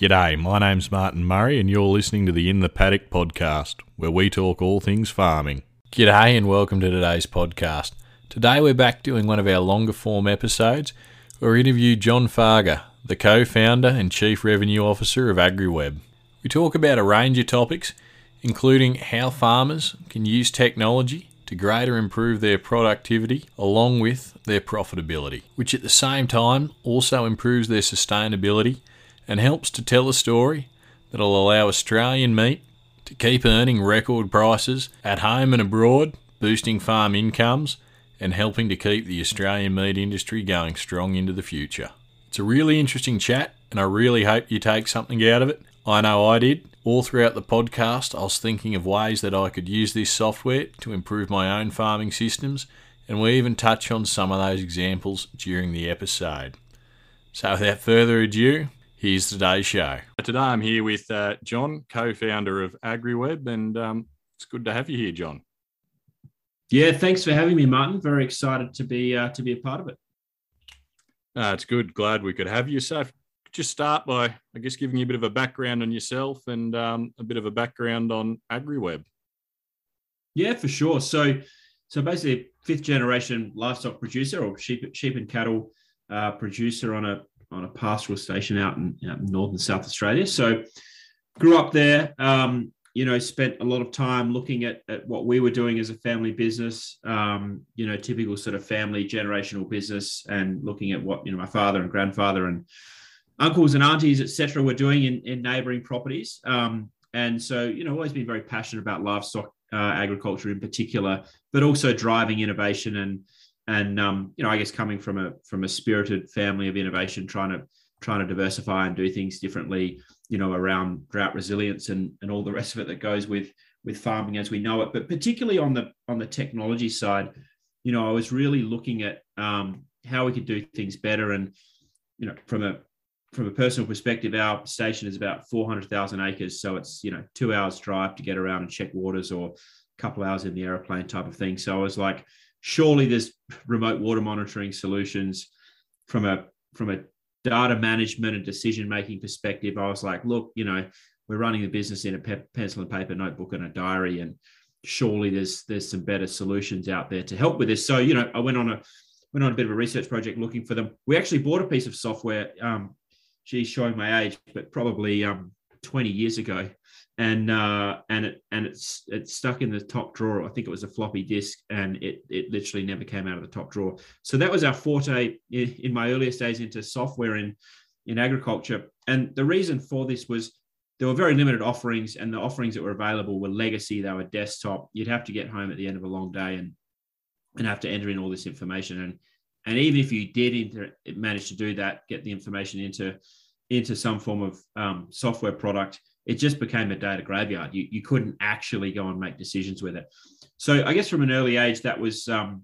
G'day, my name's Martin Murray, and you're listening to the In the Paddock podcast, where we talk all things farming. G'day, and welcome to today's podcast. Today we're back doing one of our longer form episodes where we interview John Fargher, the co founder and chief revenue officer of AgriWebb. We talk about a range of topics, including how farmers can use technology to greater improve their productivity along with their profitability, which at the same time also improves their sustainability and helps to tell a story that'll allow Australian meat to keep earning record prices at home and abroad, boosting farm incomes and helping to keep the Australian meat industry going strong into the future. It's a really interesting chat, and I really hope you take something out of it. I know I did. All throughout the podcast, I was thinking of ways that I could use this software to improve my own farming systems, and we even touch on some of those examples during the episode. So, without further ado, Here's today's show. Today I'm here with uh, John, co founder of AgriWebb, and um, it's good to have you here, John. Yeah, thanks for having me, Martin. Very excited to be uh, to be a part of it. Uh, it's good. Glad we could have you. So, just start by, I guess, giving you a bit of a background on yourself and um, a bit of a background on AgriWebb. Yeah, for sure. So, so basically, fifth generation livestock producer or sheep sheep and cattle uh, producer on a on a pastoral station out in, northern South Australia. So grew up there. Um, you know, spent a lot of time looking at, at what we were doing as a family business. Um, you know, typical sort of family generational business, and looking at what you know my father and grandfather and uncles and aunties, etc., were doing in, in neighbouring properties. Um, and so, you know, always been very passionate about livestock uh, agriculture in particular, but also driving innovation and and um, you know, I guess coming from a from a spirited family of innovation, trying to trying to diversify and do things differently, you know, around drought resilience and and all the rest of it that goes with with farming as we know it. But particularly on the on the technology side, you know, I was really looking at um, how we could do things better. And you know, from a from a personal perspective, our station is about 400,000 acres. So it's, you know, two hours drive to get around and check waters or a couple hours in the aeroplane type of thing. So I was like, surely there's remote water monitoring solutions from a from a data management and decision making perspective. I was like, look, you know, we're running the business in a pe- pencil and paper notebook and a diary, and surely there's there's some better solutions out there to help with this. So you know, I went on a went on a bit of a research project looking for them. We actually bought a piece of software. Um, she's showing my age, but probably um, 20 years ago and uh, and it and it's it's stuck in the top drawer. I think it was a floppy disk, and it it literally never came out of the top drawer. So that was our forte in, in my earliest days into software in in agriculture. And the reason for this was there were very limited offerings, and the offerings that were available were legacy. They were desktop. You'd have to get home at the end of a long day and and have to enter in all this information. And and even if you did inter- manage to do that, get the information into into some form of um, software product it just became a data graveyard. You, you couldn't actually go and make decisions with it. So I guess from an early age, that was um,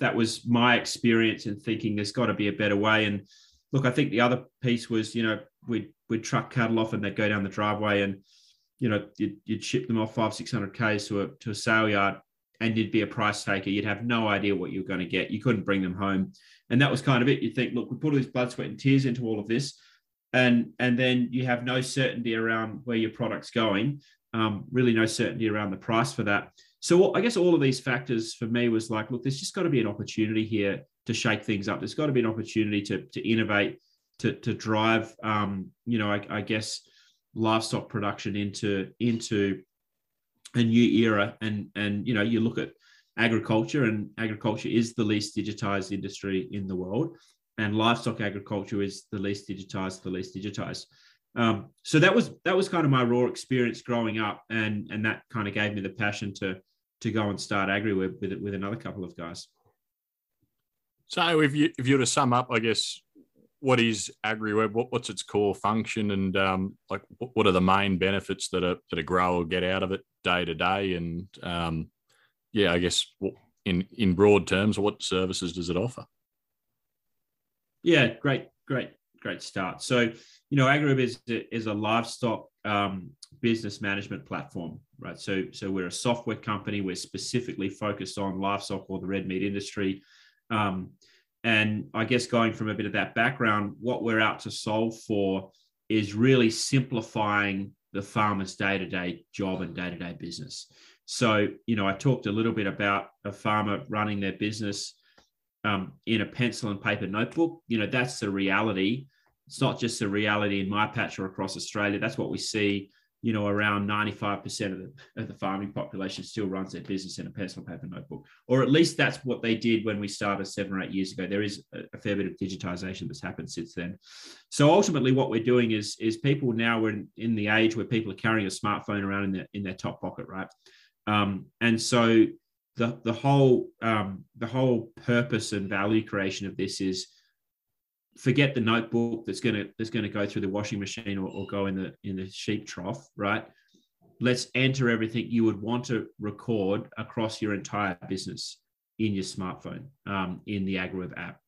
that was my experience in thinking there's got to be a better way. And look, I think the other piece was, you know, we'd we'd truck cattle off and they'd go down the driveway and, you know, you'd, you'd ship them off five, 600 Ks to a, to a sale yard and you'd be a price taker. You'd have no idea what you were going to get. You couldn't bring them home. And that was kind of it. You think, look, we put all this blood, sweat and tears into all of this and and then you have no certainty around where your product's going um, really no certainty around the price for that. So i guess all of these factors for me was like look there's just got to be an opportunity here to shake things up. There's got to be an opportunity to, to innovate to, to drive um, you know I, I guess livestock production into into a new era. And and you know you look at agriculture and agriculture is the least digitized industry in the world and livestock agriculture is the least digitized, the least digitized. Um, so that was that was kind of my raw experience growing up, and and that kind of gave me the passion to to go and start AgriWebb with with another couple of guys. So if you if you were to sum up, I guess what is AgriWebb? What, what's its core function, and um, like what are the main benefits that a that a grower get out of it day to day? And um, yeah, I guess in in broad terms, what services does it offer? Yeah, great, great, great start. So, you know, AgriWebb is, is a livestock um, business management platform, right? So, so we're a software company. We're specifically focused on livestock or the red meat industry. Um, and I guess going from a bit of that background, what we're out to solve for is really simplifying the farmer's day-to-day job and day-to-day business. So, you know, I talked a little bit about a farmer running their business um, in a pencil and paper notebook. You know, that's the reality. It's not just the reality in my patch or across Australia. That's what we see you know, around 95% of the, of the farming population still runs their business in a pencil paper notebook, or at least that's what they did when we started seven or eight years ago. There is a, a fair bit of digitization that's happened since then. So ultimately, what we're doing is is people now we're in, in the age where people are carrying a smartphone around in their in their top pocket, right? Um, and so the the whole um, the whole purpose and value creation of this is forget the notebook that's to that's to go through the washing machine or, or go in the in the sheep trough right? Let's enter everything you would want to record across your entire business in your smartphone um, in the AgriWebb app.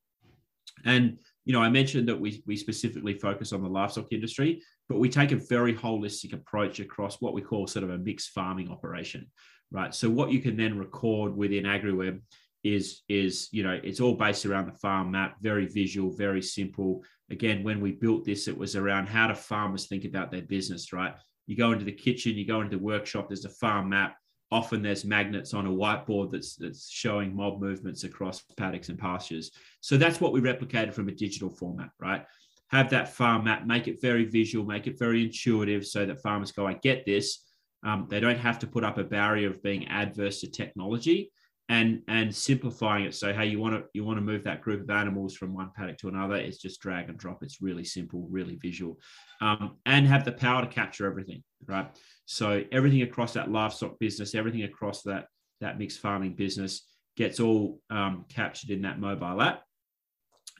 And you know i mentioned that we, we specifically focus on the livestock industry but we take a very holistic approach across what we call sort of a mixed farming operation right? So what you can then record within AgriWebb is is you know it's all based around the farm map very visual very simple. Again when we built this it was around how do farmers think about their business right? You go into the kitchen you go into the workshop there's a farm map. Often there's magnets on a whiteboard that's that's showing mob movements across paddocks and pastures. So that's what we replicated from a digital format right? Have that farm map make it very visual make it very intuitive so that farmers go i get this um, they don't have to put up a barrier of being adverse to technology and and simplifying it. So hey you want to you want to move that group of animals from one paddock to another it's just drag and drop. It's really simple really visual. Um, and have the power to capture everything right? So everything across that livestock business everything across that that mixed farming business gets all um, captured in that mobile app.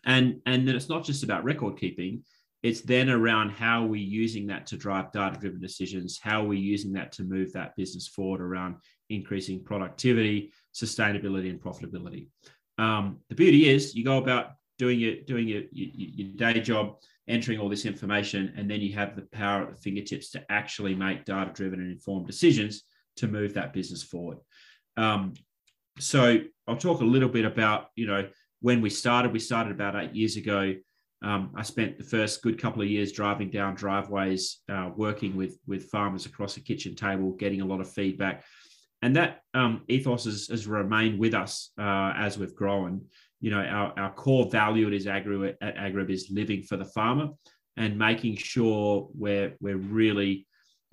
And and then it's not just about record keeping it's then around how we're using that to drive data driven decisions how we're using that to move that business forward around increasing productivity, sustainability, and profitability. Um, the beauty is you go about doing your doing your, your, your, day job, entering all this information, and then you have the power at the fingertips to actually make data driven and informed decisions to move that business forward. Um, so I'll talk a little bit about you know when we started. We started about eight years ago. Um, I spent the first good couple of years driving down driveways, uh, working with with farmers across the kitchen table, getting a lot of feedback and that um, ethos has, has, remained with us uh, as we've grown. You know, our, our core value at, is Agri, at AgriWebb is living for the farmer and making sure we're, we're really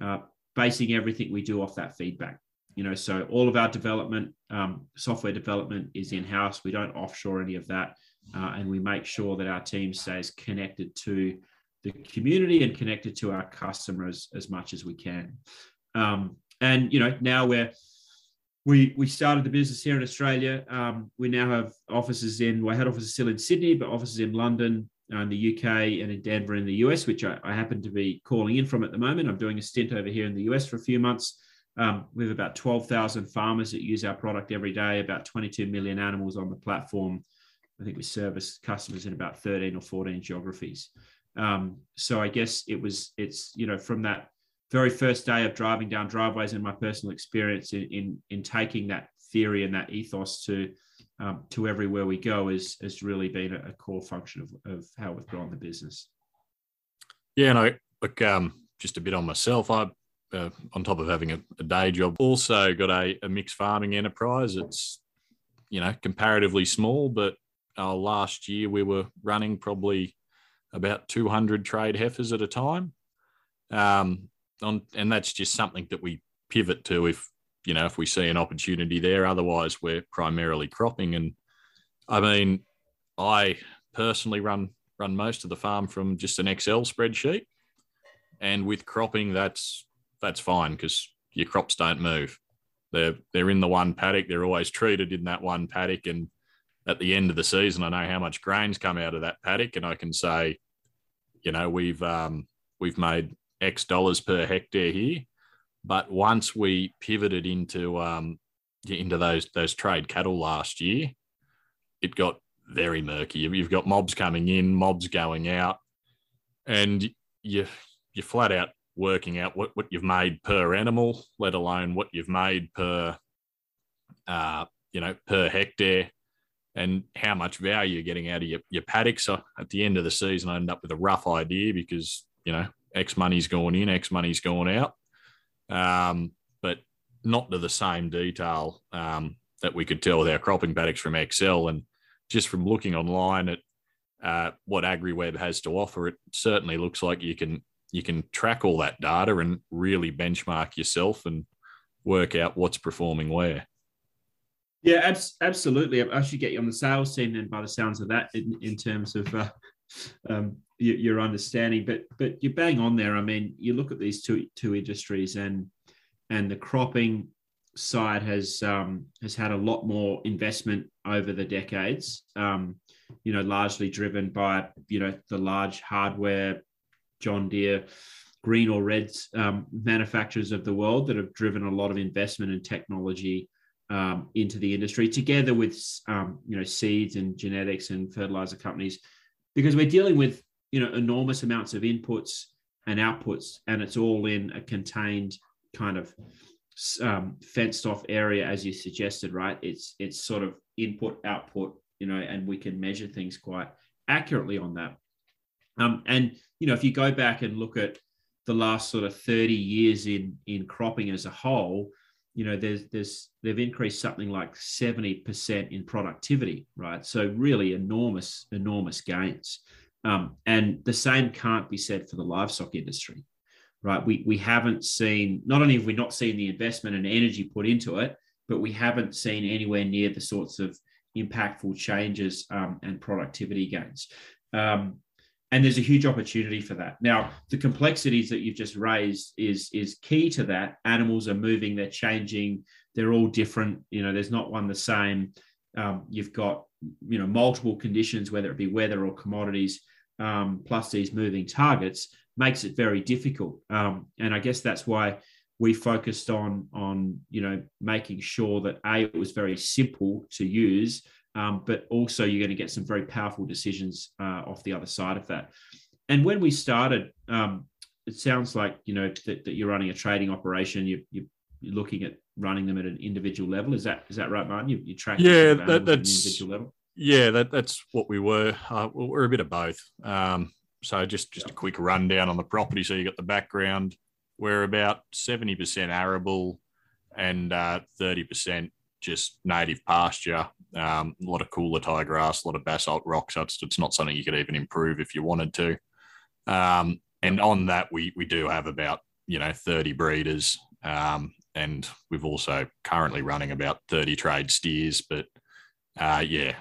uh, basing everything we do off that feedback. You know, so all of our development, um, software development is in house. We don't offshore any of that. Uh, and we make sure that our team stays connected to the community and connected to our customers as much as we can. Um, and, you know, now we're, we we started the business here in Australia. Um, we now have offices in, well, head offices still in Sydney, but offices in London, uh, in the UK, and in Denver in the US, which I, I, happen to be calling in from at the moment. I'm doing a stint over here in the US for a few months. Um, we have about 12,000 farmers that use our product every day, about 22 million animals on the platform. I think we service customers in about 13 or 14 geographies. Um, so I guess it was, it's, you know, from that very first day of driving down driveways and my personal experience in in, in taking that theory and that ethos to um, to everywhere we go is has really been a, core function of, of how we've grown the business. Yeah, and I look um, just a bit on myself. I uh, on top of having a, a, day job, also got a, a, mixed farming enterprise. It's you know comparatively small, but uh, last year we were running probably about 200 trade heifers at a time. Um, on, and that's just something that we pivot to if you know if we see an opportunity there. Otherwise, we're primarily cropping. And I mean, I personally run run most of the farm from just an Excel spreadsheet, and with cropping, that's that's fine because your crops don't move. They're they're in the one paddock. They're always treated in that one paddock, and at the end of the season, I know how much grains come out of that paddock, and I can say, you know, we've um, we've made X dollars per hectare here. But once we pivoted into um, into those those trade cattle last year, it got very murky. You've got mobs coming in, mobs going out, and you you're flat out working out what, what you've made per animal, let alone what you've made per uh, you know per hectare, and how much value you're getting out of your, your paddocks. So at the end of the season, I end up with a rough idea because you know X money's going in, X money's going out, um, but not to the same detail um, that we could tell with our cropping paddocks from Excel. And just from looking online at uh, what AgriWebb has to offer, it certainly looks like you can you can track all that data and really benchmark yourself and work out what's performing where. Yeah, abs- absolutely. I should get you on the sales team then, by the sounds of that, in, in terms of uh, um, your, your, understanding. But but you're bang on there. I mean, you look at these two two industries, and and the cropping side has um, has had a lot more investment over the decades. Um, you know, largely driven by you know the large hardware, John Deere, green or reds um, manufacturers of the world that have driven a lot of investment and technology um, into the industry, together with um, you know seeds and genetics and fertilizer companies, because we're dealing with you know enormous amounts of inputs and outputs, and it's all in a contained kind of um, fenced off area, as you suggested, right? It's it's sort of input output, you know, and we can measure things quite accurately on that. Um, and you know, if you go back and look at the last sort of 30 years in in cropping as a whole, you know, there's there's they've increased something like 70% in productivity, right? So really enormous, enormous gains. Um, and the same can't be said for the livestock industry right? We, we haven't seen, not only have we not seen the investment and energy put into it, but we haven't seen anywhere near the sorts of impactful changes um, and productivity gains. Um, and there's a huge opportunity for that. Now, the complexities that you've just raised is is key to that. Animals are moving, they're changing, they're all different. You know, there's not one the same. Um, you've got you know multiple conditions, whether it be weather or commodities, um, plus these moving targets makes it very difficult. Um, and I guess that's why we focused on on you know making sure that a it was very simple to use, um, but also you're going to get some very powerful decisions uh, off the other side of that. And when we started, um, it sounds like you know that, that, you're running a trading operation. You, you you're looking at running them at an individual level. Is that is that right, Martin? You, you track yeah, that, that's individual level. Yeah, that, that's what we were. Uh, we're a bit of both. Um, so just just a quick rundown on the property. So you got the background. We're about seventy percent arable and uh, thirty uh, percent just native pasture. Um, a lot of coulis grass, a lot of basalt rocks. So it's, it's not something you could even improve if you wanted to. Um, and on that, we we do have about you know thirty breeders, um, and we've also currently running about thirty trade steers. But uh, yeah,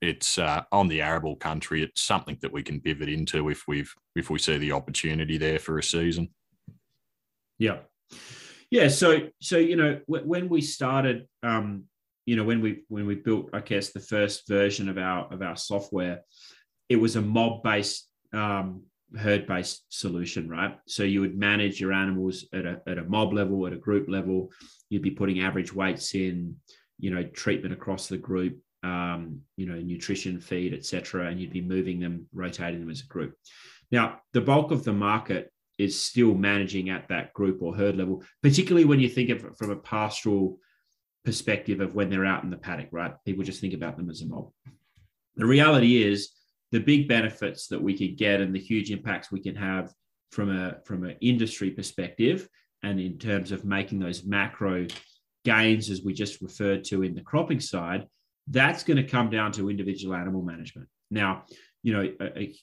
it's uh, on the arable country. It's something that we can pivot into if we've if we see the opportunity there for a season. Yeah, yeah. So so you know when we started, um, you know when we when we built, I guess the first version of our of our software, it was a mob based um, herd based solution, right? So you would manage your animals at a at a mob level, at a group level. You'd be putting average weights in, you know, treatment across the group um, you know, nutrition, feed, etc., and you'd be moving them, rotating them as a group. Now, the bulk of the market is still managing at that group or herd level, particularly when you think of it from a pastoral perspective of when they're out in the paddock, right? People just think about them as a mob. The reality is the big benefits that we could get and the huge impacts we can have from a from an industry perspective and in terms of making those macro gains as we just referred to in the cropping side that's going to come down to individual animal management. Now, you know, a, a,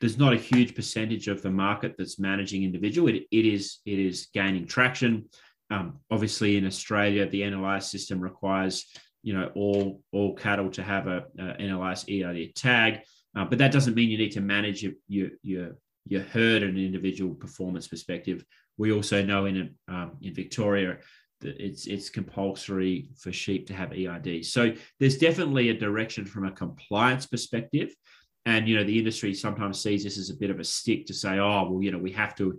there's not a huge percentage of the market that's managing individual. It, it is it is gaining traction. Um, obviously, in Australia, the NLIS system requires you know all all cattle to have a, a NLIS EID tag, uh, but that doesn't mean you need to manage your your your, your herd and an individual performance perspective. We also know in um, in Victoria that it's it's compulsory for sheep to have EID. So there's definitely a direction from a compliance perspective, and you know the industry sometimes sees this as a bit of a stick to say, oh well, you know we have to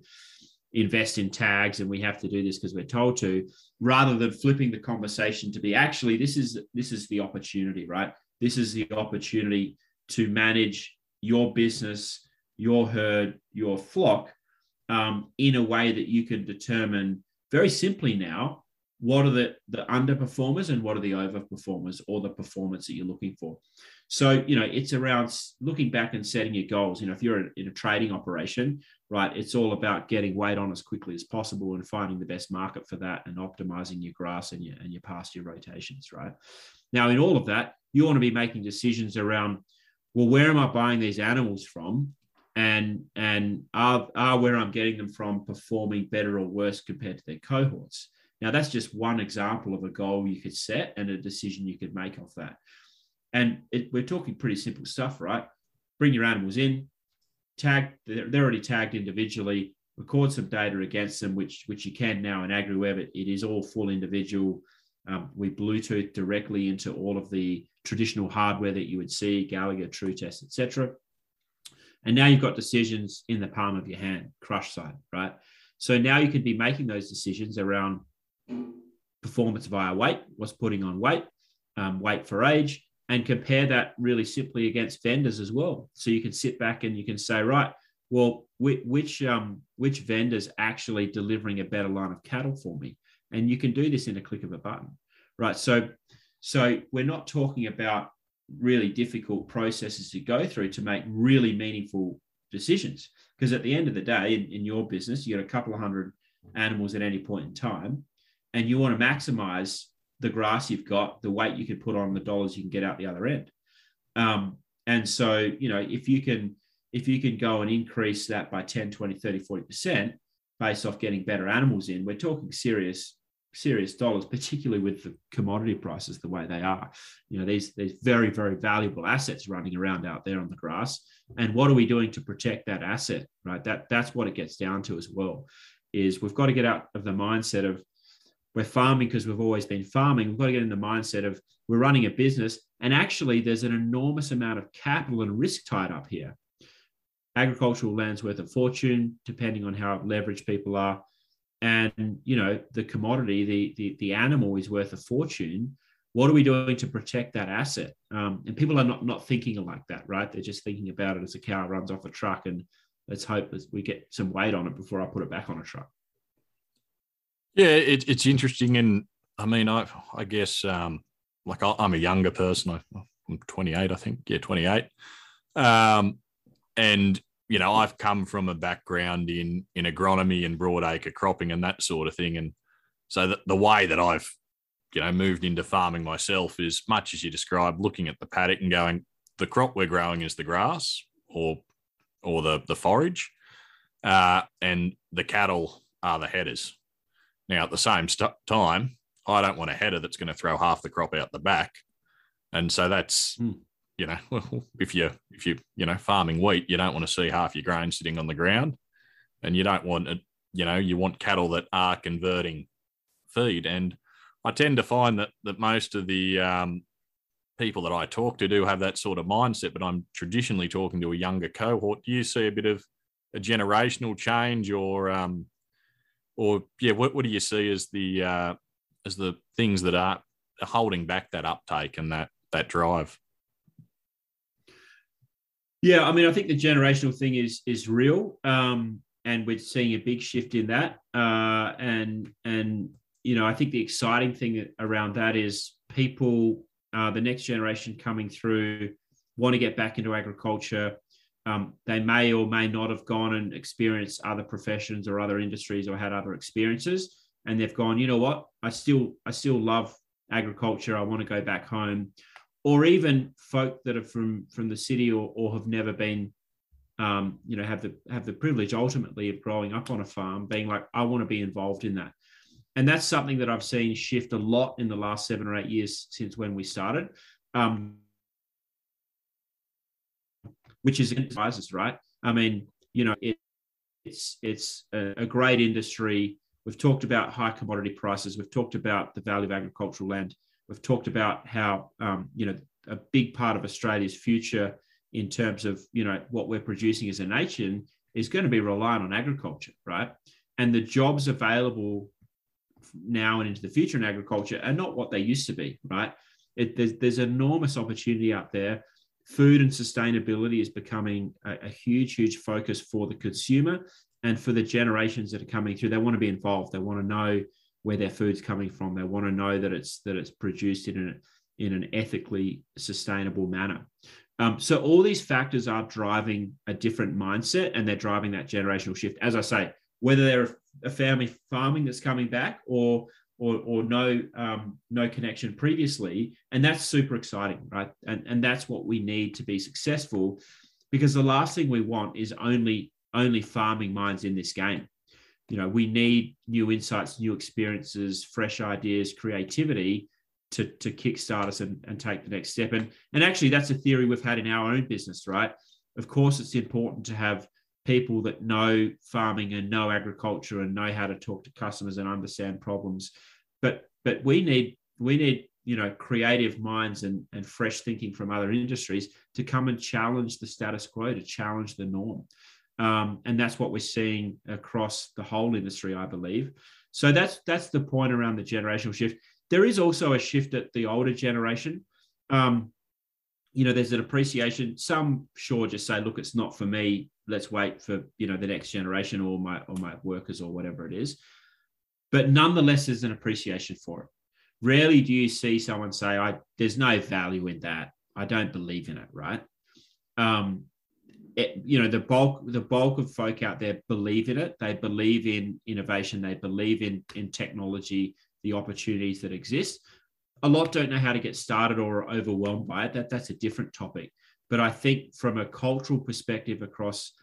invest in tags and we have to do this because we're told to, rather than flipping the conversation to be actually this is this is the opportunity, right? This is the opportunity to manage your business, your herd, your flock um, in a way that you can determine very simply now what are the, the underperformers and what are the overperformers or the performance that you're looking for. So, you know, it's around looking back and setting your goals. You know, if you're in a trading operation, right? It's all about getting weight on as quickly as possible and finding the best market for that and optimizing your grass and your and your pasture rotations, right? Now, in all of that, you want to be making decisions around, well, where am I buying these animals from? And and are, are where I'm getting them from performing better or worse compared to their cohorts? Now, that's just one example of a goal you could set and a decision you could make off that. And it, we're talking pretty simple stuff, right? Bring your animals in, tag, they're, they're already tagged individually, record some data against them, which, which you can now in AgriWebb. It, it is all full individual. Um, we Bluetooth directly into all of the traditional hardware that you would see, Gallagher, Tru-Test, etc. And now you've got decisions in the palm of your hand, crush side, right? So now you can be making those decisions around performance via weight, what's putting on weight, um, weight for age, and compare that really simply against vendors as well. So you can sit back and you can say, right, well, which um, which vendors actually delivering a better line of cattle for me? And you can do this in a click of a button, right? So, so we're not talking about really difficult processes to go through to make really meaningful decisions. Because at the end of the day, in, in your business, you got a couple of hundred animals at any point in time, and you want to maximize the grass you've got, the weight you can put on, the dollars you can get out the other end. Um, and so, you know, if you can, if you can go and increase that by 10, 20, 30, 40% based off getting better animals in, we're talking serious, serious dollars, particularly with the commodity prices the way they are. You know, these, these very, very valuable assets running around out there on the grass. And what are we doing to protect that asset? Right. That that's what it gets down to as well. Is we've got to get out of the mindset of we're farming because we've always been farming. We've got to get in the mindset of we're running a business. And actually, there's an enormous amount of capital and risk tied up here. Agricultural land's worth a fortune, depending on how leveraged people are. And you know, the commodity, the, the, the animal is worth a fortune. What are we doing to protect that asset? Um, and people are not, not thinking like that, right? They're just thinking about it as a cow runs off a truck and let's hope we get some weight on it before I put it back on a truck. Yeah, it, it's interesting, and I mean, I I guess um, like I'm a younger person. I, am 28, I think. Yeah, 28. Um, and you know, I've come from a background in in agronomy and broadacre cropping and that sort of thing, and so the, the way that I've you know moved into farming myself is much as you described, looking at the paddock and going, the crop we're growing is the grass or or the the forage, uh, and the cattle are the headers. Now, at the same st- time, I don't want a header that's going to throw half the crop out the back, and so that's mm. you know if you if you you know farming wheat, you don't want to see half your grain sitting on the ground, and you don't want it. You know, you want cattle that are converting feed, and I tend to find that that most of the um, people that I talk to do have that sort of mindset, but I'm traditionally talking to a younger cohort. Do you see a bit of a generational change or um, or yeah, what, what do you see as the uh, as the things that are holding back that uptake and that that drive? Yeah, I mean, I think the generational thing is is real, um, and we're seeing a big shift in that. Uh, and and you know, I think the exciting thing around that is people, uh, the next generation coming through, want to get back into agriculture. Um, they may or may not have gone and experienced other professions or other industries or had other experiences, and they've gone, you know what, I still I still love agriculture. I want to go back home, or even folk that are from from the city or, or have never been, um, you know, have the have the privilege ultimately of growing up on a farm, being like, I want to be involved in that. And that's something that I've seen shift a lot in the last seven or eight years since when we started. Um, which is enterprises, right? I mean, you know, it, it's it's a, a great industry. We've talked about high commodity prices. We've talked about the value of agricultural land. We've talked about how um, you know a big part of Australia's future in terms of you know what we're producing as a nation is going to be reliant on agriculture, right? And the jobs available now and into the future in agriculture are not what they used to be, right? It, there's, there's enormous opportunity out there food and sustainability is becoming a, a, huge, huge focus for the consumer and for the generations that are coming through. They want to be involved. They want to know where their food's coming from. They want to know that it's that it's produced in an in an ethically sustainable manner. Um, so all these factors are driving a different mindset and they're driving that generational shift. As I say, whether they're a family farming that's coming back or or, or no um, no connection previously, and that's super exciting, right? And and that's what we need to be successful, because the last thing we want is only only farming minds in this game. You know, we need new insights, new experiences, fresh ideas, creativity to to kickstart us and, and take the next step. And and actually, that's a theory we've had in our own business, right? Of course, it's important to have people that know farming and know agriculture and know how to talk to customers and understand problems. But but we need we need you know creative minds and, and fresh thinking from other industries to come and challenge the status quo, to challenge the norm. Um, and that's what we're seeing across the whole industry, I believe. So that's that's the point around the generational shift. There is also a shift at the older generation. Um, you know, there's an appreciation. Some sure just say, look, it's not for me. Let's wait for you know the next generation or my or my workers or whatever it is. But nonetheless, there's an appreciation for it. Rarely do you see someone say, "I there's no value in that. I don't believe in it." Right? Um, it, you know, the bulk the bulk of folk out there believe in it. They believe in innovation. They believe in in technology, the opportunities that exist a lot don't know how to get started or are overwhelmed by it. That that's a different topic. But I think from a cultural perspective across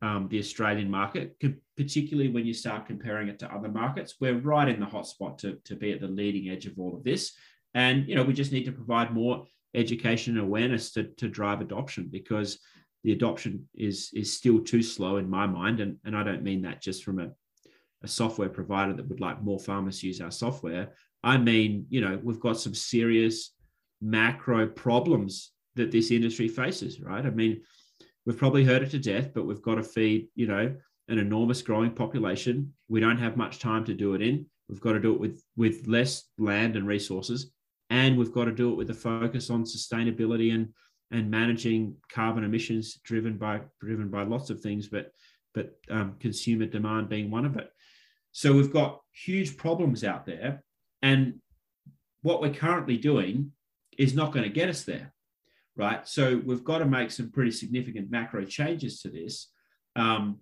um, the Australian market, particularly when you start comparing it to other markets, we're right in the hot spot to, to be at the leading edge of all of this. And you know, we just need to provide more education and awareness to, to drive adoption because the adoption is is still too slow in my mind. And, and I don't mean that just from a, a software provider that would like more farmers use our software. I mean, you know, we've got some serious macro problems that this industry faces, right? I mean, we've probably heard it to death, but we've got to feed, you know, an enormous growing population. We don't have much time to do it in. We've got to do it with with less land and resources, and we've got to do it with a focus on sustainability and and managing carbon emissions driven by driven by lots of things, but but um, consumer demand being one of it. So we've got huge problems out there, and what we're currently doing is not going to get us there, right? So we've got to make some pretty significant macro changes to this. Um,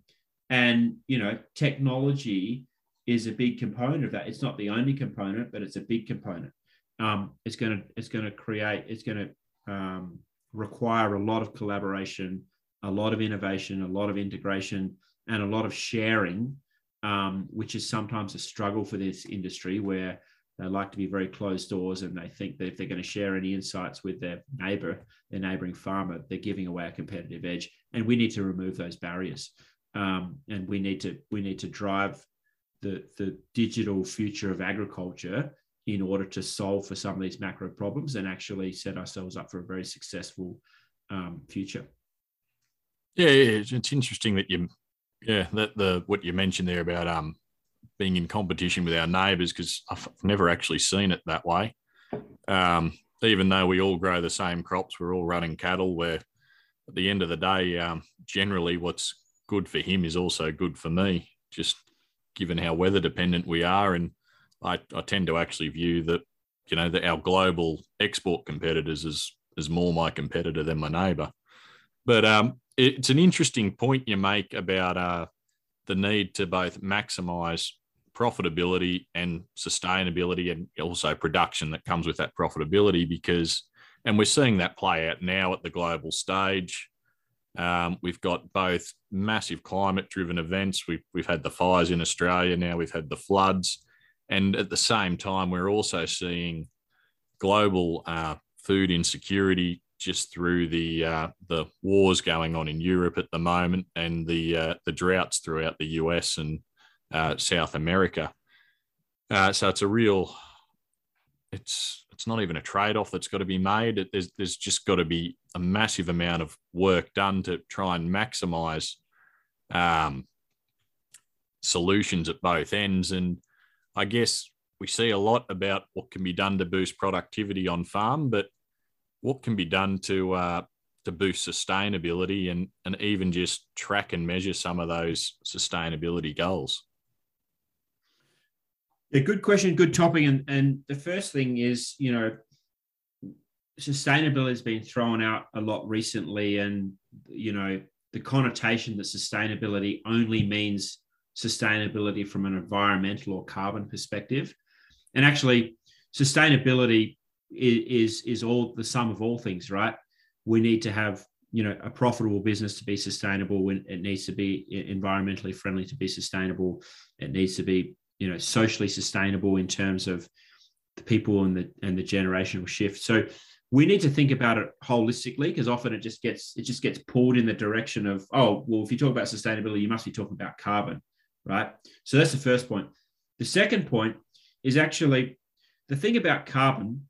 and, you know, technology is a big component of that. It's not the only component, but it's a big component. Um, it's going to it's going to create it's going to um, require a lot of collaboration, a lot of innovation, a lot of integration, and a lot of sharing, um, which is sometimes a struggle for this industry where they like to be very closed doors and they think that if they're going to share any insights with their neighbor, their neighboring farmer, they're giving away a competitive edge. And we need to remove those barriers. Um, and we need to we need to drive the, the digital future of agriculture in order to solve for some of these macro problems and actually set ourselves up for a very successful um, future. Yeah, it's interesting that you, yeah, that the what you mentioned there about um being in competition with our neighbours because I've never actually seen it that way. Um, even though we all grow the same crops, we're all running cattle. Where at the end of the day, um, generally what's good for him is also good for me. Just given how weather dependent we are, and I, I tend to actually view that you know that our global export competitors is is more my competitor than my neighbour. But um, it's an interesting point you make about uh, the need to both maximise profitability and sustainability and also production that comes with that profitability because and we're seeing that play out now at the global stage. Um, we've got both massive climate driven events. We've, we've had the fires in australia now we've had the floods. And at the same time we're also seeing global uh, food insecurity just through the uh, the wars going on in Europe at the moment and the uh, the droughts throughout the US and uh, South America. Uh, so it's a real, it's it's not even a trade off that's got to be made. It, there's there's just got to be a massive amount of work done to try and maximise um, solutions at both ends. And I guess we see a lot about what can be done to boost productivity on farm, but what can be done to uh, to boost sustainability and and even just track and measure some of those sustainability goals? Yeah, good question, good topic. And and the first thing is, you know, sustainability has been thrown out a lot recently, and you know the connotation that sustainability only means sustainability from an environmental or carbon perspective, and actually sustainability is, is is all the sum of all things, right? We need to have you know a profitable business to be sustainable. when It needs to be environmentally friendly to be sustainable. It needs to be you know socially sustainable in terms of the people and the and the generational shift. So we need to think about it holistically because often it just gets it just gets pulled in the direction of oh well if you talk about sustainability you must be talking about carbon right? So that's the first point. The second point is actually the thing about carbon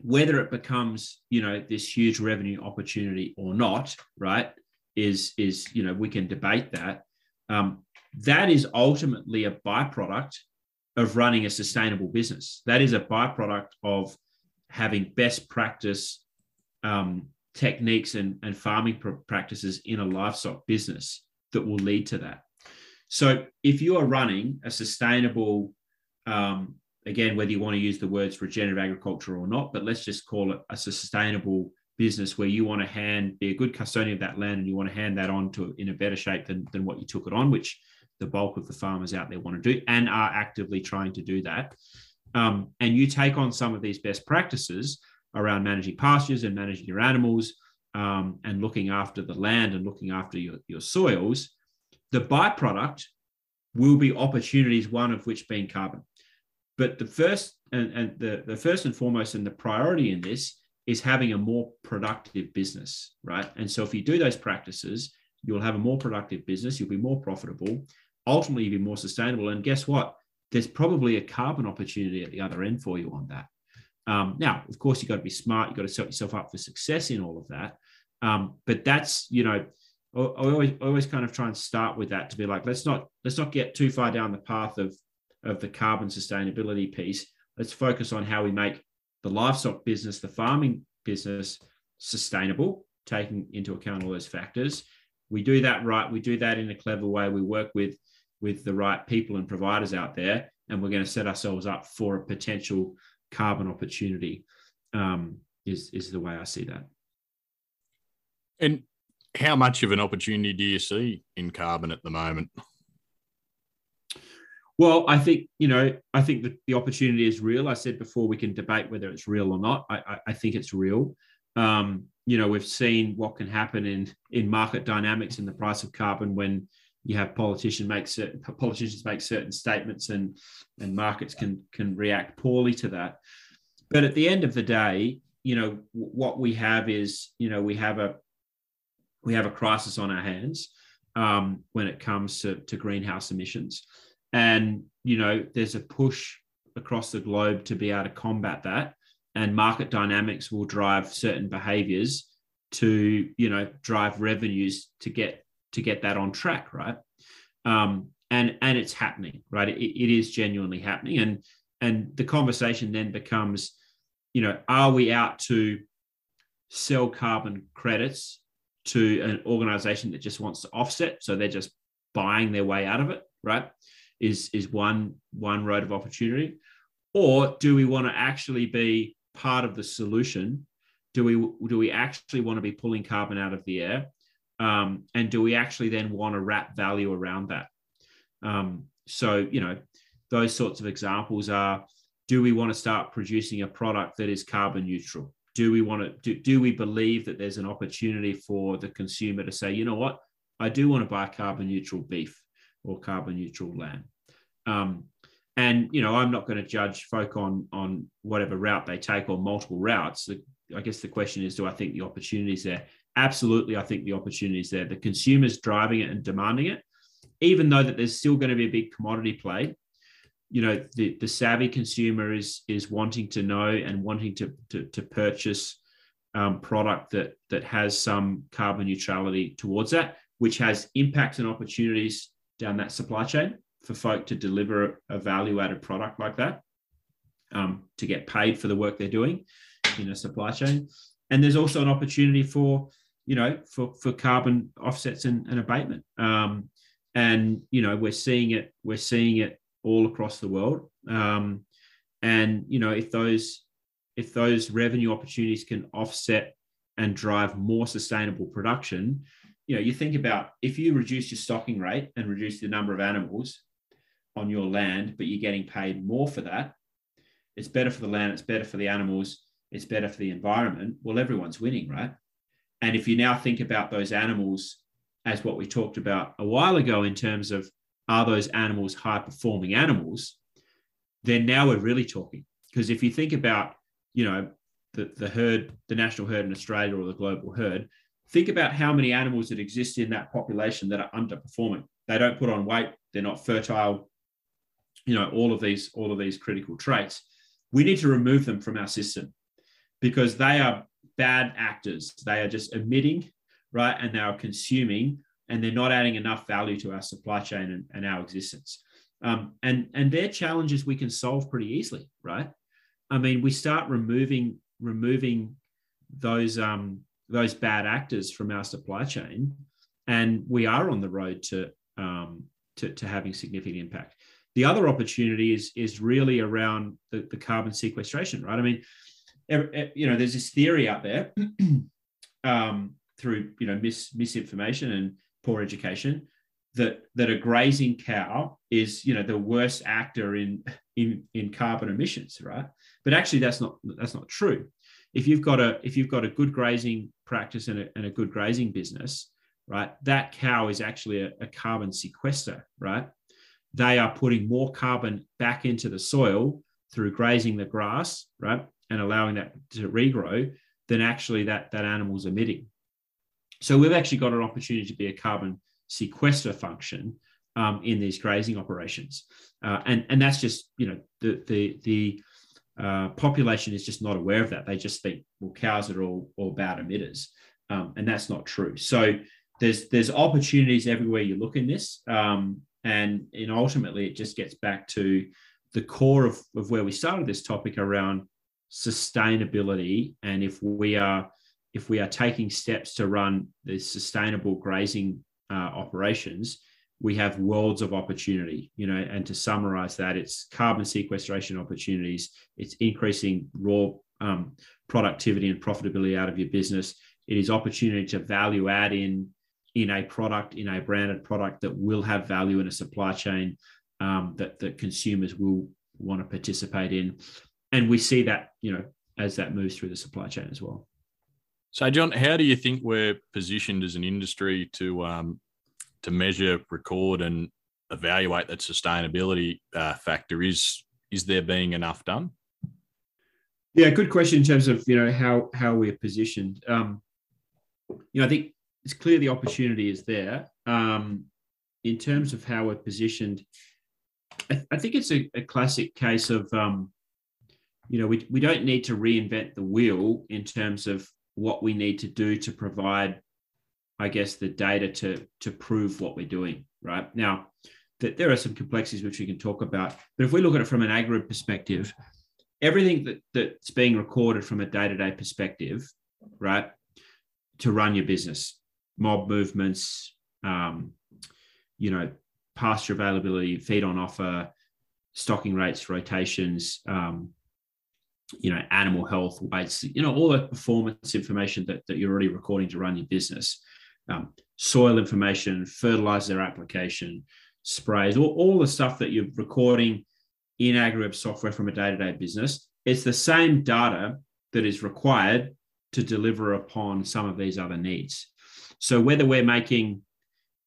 whether it becomes you know this huge revenue opportunity or not right is is you know we can debate that. Um, that is ultimately a byproduct of running a sustainable business. That is a byproduct of having best practice um, techniques and, and farming pr- practices in a livestock business that will lead to that. So if you are running a sustainable um, again, whether you want to use the words regenerative agriculture or not, but let's just call it a sustainable business where you want to hand be a good custodian of that land and you want to hand that on to in a better shape than, than what you took it on, which the bulk of the farmers out there want to do and are actively trying to do that. Um, and you take on some of these best practices around managing pastures and managing your animals um, and looking after the land and looking after your, your soils, the byproduct will be opportunities, one of which being carbon. But the first and, and the, the first and foremost and the priority in this is having a more productive business, right? And so if you do those practices, you'll have a more productive business, you'll be more profitable, ultimately be more sustainable. And guess what? There's probably a carbon opportunity at the other end for you on that. Um, now, of course, you've got to be smart. You've got to set yourself up for success in all of that. Um, but that's, you know, I always, I always kind of try and start with that to be like, let's not, let's not get too far down the path of of the carbon sustainability piece. Let's focus on how we make the livestock business, the farming business sustainable, taking into account all those factors. We do that right. We do that in a clever way. We work with with the right people and providers out there, and we're going to set ourselves up for a potential carbon opportunity. Um, is is the way I see that. And how much of an opportunity do you see in carbon at the moment? Well, I think you know, I think that the opportunity is real. I said before we can debate whether it's real or not. I, I, I think it's real. Um, you know, we've seen what can happen in in market dynamics in the price of carbon when you have politicians make certain politicians make certain statements and and markets can can react poorly to that. But at the end of the day, you know, what we have is you know we have a we have a crisis on our hands um, when it comes to, to greenhouse emissions. And, you know, there's a push across the globe to be able to combat that. And market dynamics will drive certain behaviors to, you know, drive revenues to get to get that on track, right? Um, and and it's happening, right? It, it is genuinely happening. And and the conversation then becomes, you know, are we out to sell carbon credits to an organization that just wants to offset? So they're just buying their way out of it, right? is is one one road of opportunity or do we want to actually be part of the solution do we do we actually want to be pulling carbon out of the air um, and do we actually then want to wrap value around that um, so you know those sorts of examples are do we want to start producing a product that is carbon neutral do we want to do, do we believe that there's an opportunity for the consumer to say you know what i do want to buy carbon neutral beef or carbon neutral lamb? Um, and you know, I'm not going to judge folk on on whatever route they take or multiple routes. The, I guess the question is, do I think the opportunity is there? Absolutely, I think the opportunity is there. The consumer's driving it and demanding it, even though that there's still going to be a big commodity play. You know, the, the savvy consumer is is wanting to know and wanting to to, to purchase um, product that that has some carbon neutrality towards that, which has impacts and opportunities down that supply chain for folk to deliver a value added product like that um, to get paid for the work they're doing in a supply chain. And there's also an opportunity for, you know, for, for carbon offsets and, and abatement. Um, and, you know, we're seeing it, we're seeing it all across the world. Um, and, you know, if those, if those revenue opportunities can offset and drive more sustainable production, you know, you think about if you reduce your stocking rate and reduce the number of animals on your land, but you're getting paid more for that, it's better for the land, it's better for the animals, it's better for the environment. Well, everyone's winning, right? And if you now think about those animals as what we talked about a while ago in terms of are those animals high performing animals, then now we're really talking. Because if you think about, you know, the, the herd, the national herd in Australia or the global herd, think about how many animals that exist in that population that are underperforming. They don't put on weight, they're not fertile, you know, all of these, all of these critical traits. We need to remove them from our system because they are bad actors. They are just emitting, right? And they are consuming, and they're not adding enough value to our supply chain and, and our existence. Um, and and their challenges we can solve pretty easily, right? I mean, we start removing removing those um, those bad actors from our supply chain, and we are on the road to um, to, to having significant impact. The other opportunity is is really around the, the carbon sequestration, right? I mean, you know, there's this theory out there um, through you know mis, misinformation and poor education that that a grazing cow is you know the worst actor in in in carbon emissions, right? But actually, that's not that's not true. If you've got a if you've got a good grazing practice and a, and a good grazing business, right, that cow is actually a, a carbon sequester, right? They are putting more carbon back into the soil through grazing the grass, right? And allowing that to regrow than actually that that animal's emitting. So we've actually got an opportunity to be a carbon sequester function um, in these grazing operations, uh, and and that's just you know the the the uh, population is just not aware of that. They just think well cows are all all bad emitters, um, and that's not true. So there's there's opportunities everywhere you look in this, um, and and ultimately it just gets back to the core of, of where we started this topic around sustainability and if we are if we are taking steps to run the sustainable grazing uh, operations we have worlds of opportunity you know and to summarize that it's carbon sequestration opportunities it's increasing raw um, productivity and profitability out of your business. It is opportunity to value add in in a product in a branded product that will have value in a supply chain um, that that consumers will want to participate in and we see that you know as that moves through the supply chain as well. So, John, how do you think we're positioned as an industry to um, to measure, record, and evaluate that sustainability uh, factor? Is is there being enough done? Yeah, good question in terms of you know how how we're positioned. Um, you know, I think it's clear the opportunity is there. Um, in terms of how we're positioned, I, I think it's a, a, classic case of um, you know, we, we don't need to reinvent the wheel in terms of what we need to do to provide, I guess, the data to, to prove what we're doing, right? Now, that there are some complexities which we can talk about, but if we look at it from an agri perspective, everything that, that's being recorded from a day-to-day perspective, right, to run your business, mob movements, um, you know, pasture availability, feed on offer, stocking rates, rotations, um, you know, animal health, weights, you know, all the performance information that, that you're already recording to run your business, um, soil information, fertilizer application, sprays, all, all the stuff that you're recording in AgriWebb software from a day-to-day business. It's the same data that is required to deliver upon some of these other needs. So whether we're making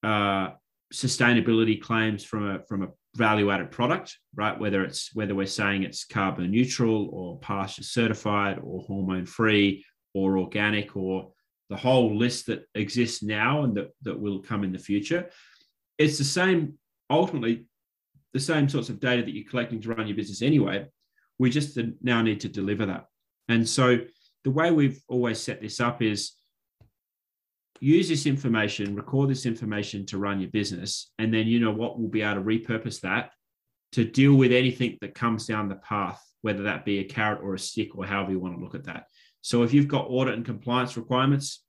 uh, sustainability claims from a from a value added product, right? Whether it's whether we're saying it's carbon neutral or pasture certified or hormone free or organic or the whole list that exists now and that, that will come in the future. It's the same, ultimately, the same sorts of data that you're collecting to run your business anyway. We just now need to deliver that. And so the way we've always set this up is use this information, record this information to run your business. And then you know what, we'll be able to repurpose that to deal with anything that comes down the path, whether that be a carrot or a stick or however you want to look at that. So if you've got audit and compliance requirements,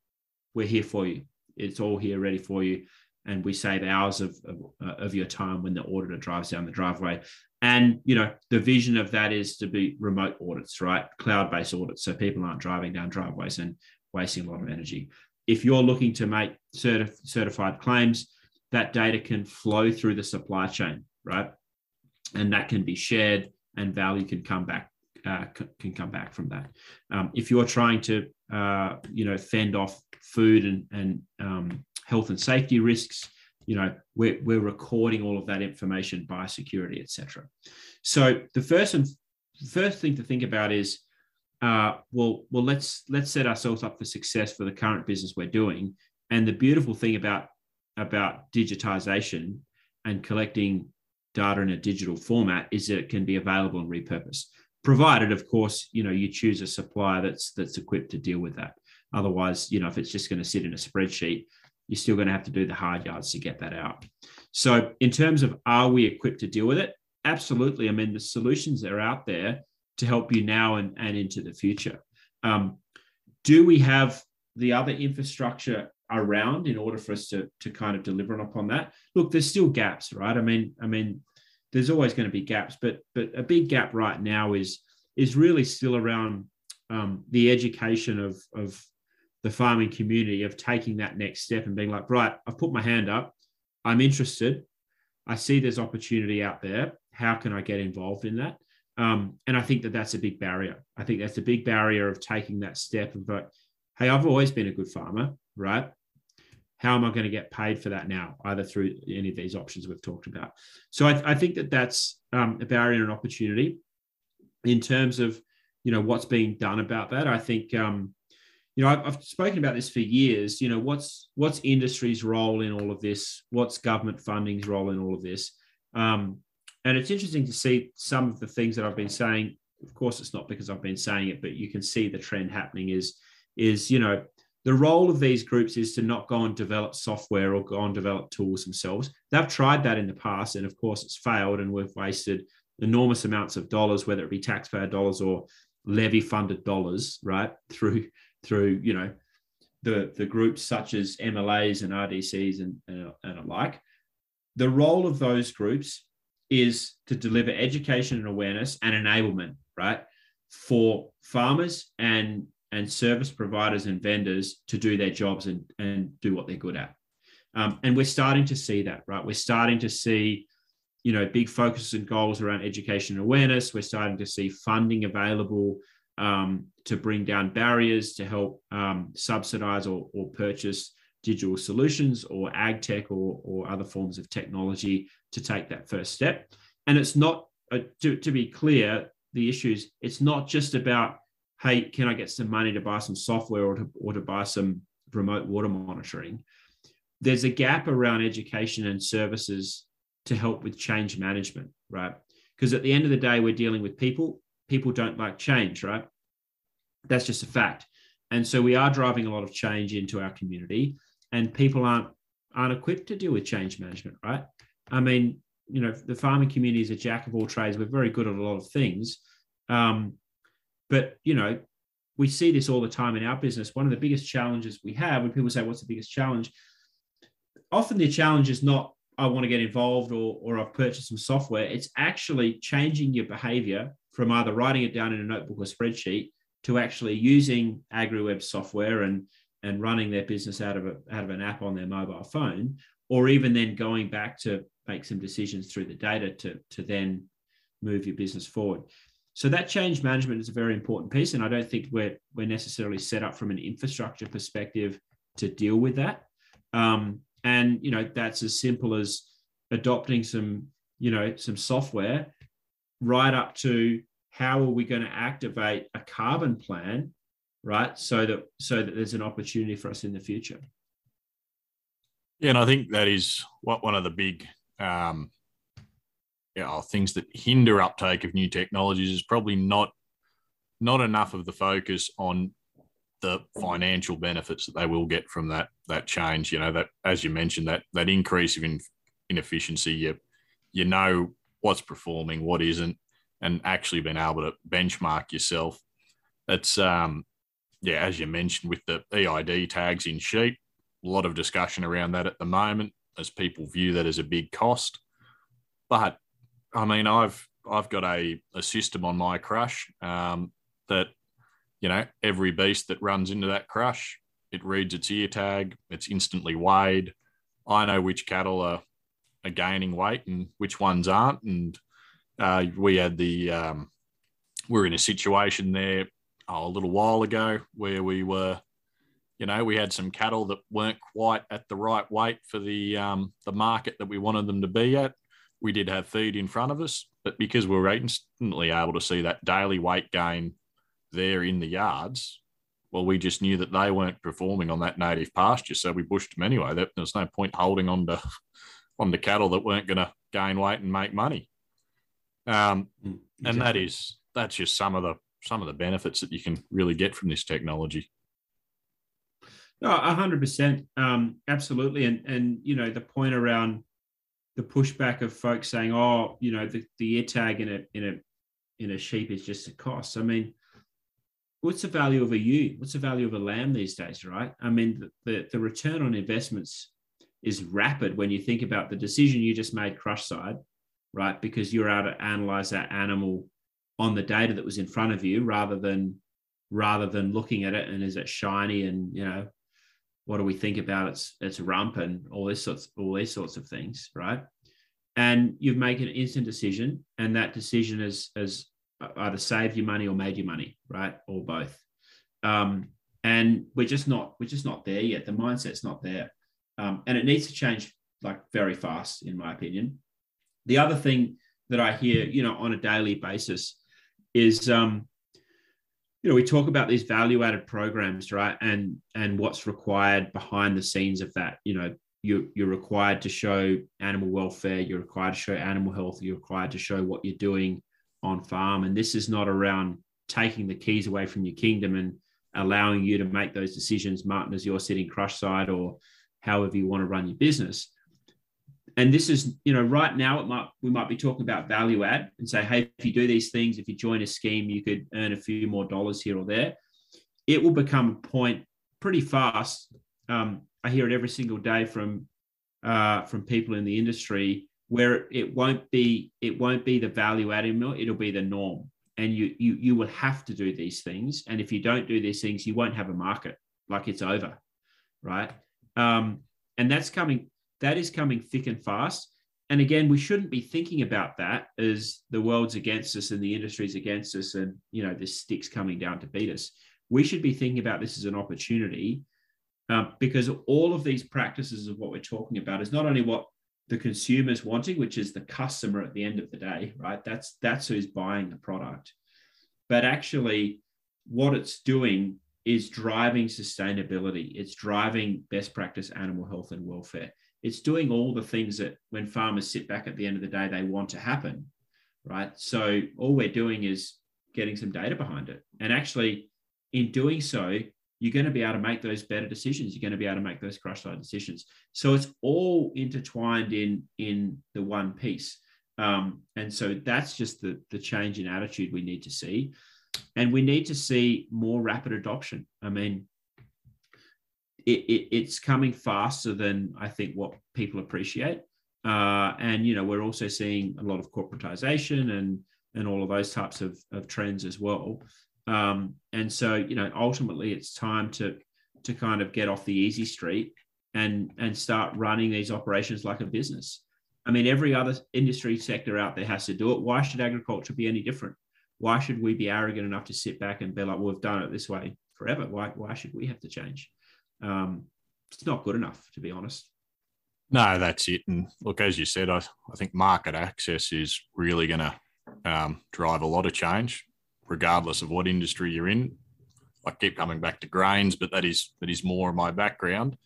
we're here for you. It's all here ready for you. and we save hours of, of, uh, of your time when the auditor drives down the driveway. And you know, the vision of that is to be remote audits, right? Cloud-based audits, so people aren't driving down driveways and wasting a lot of energy. If you're looking to make certif- certified claims, that data can flow through the supply chain, right? And that can be shared, and value can come back uh, can come back from that. Um, if you're trying to, uh, you know, fend off food and, and um, health and safety risks, you know, we're, we're recording all of that information, biosecurity, etc. So the first and first thing to think about is, uh, well, well, let's let's set ourselves up for success for the current business we're doing. And the beautiful thing about about digitization and collecting data in a digital format is that it can be available and repurposed provided of course you know you choose a supplier that's that's equipped to deal with that. Otherwise you know if it's just going to sit in a spreadsheet you're still going to have to do the hard yards to get that out. So in terms of are we equipped to deal with it? Absolutely. I mean the solutions are out there to help you now and, and into the future. Um, do we have the other infrastructure around in order for us to, to kind of deliver upon that? Look there's still gaps right? I mean i mean there's always going to be gaps, but but a big gap right now is is really still around um, the education of of the farming community of taking that next step and being like, right, I've put my hand up, I'm interested, I see there's opportunity out there. How can I get involved in that? Um, and I think that that's a big barrier. I think that's a big barrier of taking that step and but hey, I've always been a good farmer, right? how am I going to get paid for that now, either through any of these options we've talked about? So I, I think that that's um, a barrier and opportunity. In terms of, you know, what's being done about that, I think, um, you know, I've, I've, spoken about this for years. You know, what's what's industry's role in all of this? What's government funding's role in all of this? Um, and it's interesting to see some of the things that I've been saying. Of course, it's not because I've been saying it, but you can see the trend happening. Is is you know the role of these groups is to not go and develop software or go and develop tools themselves. They've tried that in the past, and of course, it's failed, and we've wasted enormous amounts of dollars, whether it be taxpayer dollars or levy-funded dollars, right? Through through you know the the groups such as MLAs and RDCs and and, and alike. The role of those groups is to deliver education and awareness and enablement, right, for farmers and and service providers and vendors to do their jobs and, and do what they're good at. Um, and we're starting to see that, right? We're starting to see, you know, big focuses and goals around education and awareness. We're starting to see funding available um, to bring down barriers to help um, subsidize or, or purchase digital solutions or ag tech or, or other forms of technology to take that first step. And it's not, uh, to, to be clear, the issues, it's not just about hey, can I get some money to buy some software or to, or to buy some remote water monitoring? There's a gap around education and services to help with change management, right? Because at the end of the day, we're dealing with people. People don't like change, right? That's just a fact. And so we are driving a lot of change into our community, and people aren't aren't equipped to deal with change management, right? I mean, you know, the farming community is a jack of all trades. We're very good at a lot of things, um, but, you know, we see this all the time in our business. One of the biggest challenges we have when people say, What's the biggest challenge? Often the challenge is not, I want to get involved or, or I've purchased some software. It's actually changing your behavior from either writing it down in a notebook or spreadsheet to actually using AgriWebb software and, and running their business out of, a, out of an app on their mobile phone, or even then going back to make some decisions through the data to, to then move your business forward. So that change management is a very important piece, and I don't think we're we're necessarily set up from an infrastructure perspective to deal with that. Um, and you know that's as simple as adopting some you know some software, right up to how are we going to activate a carbon plan, right? So that so that there's an opportunity for us in the future. Yeah, and I think that is what one of the big um, you know, things that hinder uptake of new technologies is probably not not enough of the focus on the financial benefits that they will get from that that change. You know that as you mentioned that that increase of in, inefficiency, you you know what's performing, what isn't, and actually being able to benchmark yourself. It's um yeah, as you mentioned with the EID tags in sheep, a lot of discussion around that at the moment. as people view that as a big cost. But I mean, I've I've got a, a system on my crush um, that you know every beast that runs into that crush, it reads its ear tag, it's instantly weighed. I know which cattle are, are gaining weight and which ones aren't, and uh, we had the um, we're in a situation there oh, a little while ago where we were, you know, we had some cattle that weren't quite at the right weight for the um, the market that we wanted them to be at. We did have feed in front of us, but because we were instantly able to see that daily weight gain there in the yards, well, we just knew that they weren't performing on that native pasture, so we bushed them anyway. There was no point holding on to on the cattle that weren't going to gain weight and make money. Um, exactly. Mm, and that is that's just some of the some of the benefits that you can really get from this technology. No, hundred um, percent, absolutely, and and you know the point around the pushback of folks saying, "Oh, you know, the, the ear tag in a in a in a sheep is just a cost." I mean, what's the value of a ewe? What's the value of a lamb these days, right? I mean, the, the, the return on investments is rapid when you think about the decision you just made crush side, right? Because you're able to analyze that animal on the data that was in front of you rather than rather than looking at it and is it shiny and you know what do we think about its its rump and all this sorts all these sorts of things right? And you've made an instant decision and that decision has has either saved you money or made you money right? Or both. Um, and we're just not we're just not there yet. The mindset's not there. Um, and it needs to change like very fast in my opinion. The other thing that i hear you know on a daily basis is um, you know we talk about these value added programs right? And and what's required behind the scenes of that. You know you, you're required to show animal welfare you're required to show animal health you're required to show what you're doing on farm. And this is not around taking the keys away from your kingdom and allowing you to make those decisions martin as you're sitting crush side or however you want to run your business and this is you know right now it might we might be talking about value add and say hey if you do these things if you join a scheme you could earn a few more dollars here or there. It will become a point pretty fast. Um, i hear it every single day from uh, from people in the industry where it won't be it won't be the value add anymore. It'll be the norm. And you you you will have to do these things. And if you don't do these things you won't have a market. Like it's over. Right? Um, and that's coming that is coming thick and fast. And again, we shouldn't be thinking about that as the world's against us and the industry's against us and, you know, this stick's coming down to beat us. We should be thinking about this as an opportunity um, because all of these practices of what we're talking about is not only what the consumer's wanting, which is the customer at the end of the day, right? That's that's who's buying the product. But actually, what it's doing is driving sustainability. It's driving best practice animal health and welfare it's doing all the things that when farmers sit back at the end of the day they want to happen right? So all we're doing is getting some data behind it. And actually in doing so you're going to be able to make those better decisions. You're going to be able to make those crush side decisions. So it's all intertwined in in the one piece. Um, and so that's just the the change in attitude we need to see. And we need to see more rapid adoption. I mean it, it, it's coming faster than I think what people appreciate. Uh, and you know, we're also seeing a lot of corporatization and and all of those types of, of trends as well. Um, and so, you know, ultimately, it's time to to kind of get off the easy street and and start running these operations like a business. I mean, every other industry sector out there has to do it. Why should agriculture be any different? Why should we be arrogant enough to sit back and be like, well, we've done it this way forever? Why why should we have to change? Um, it's not good enough, to be honest. No, that's it. And look, as you said, I, I think market access is really going to um, drive a lot of change, regardless of what industry you're in. I keep coming back to grains, but that is that is more of my background.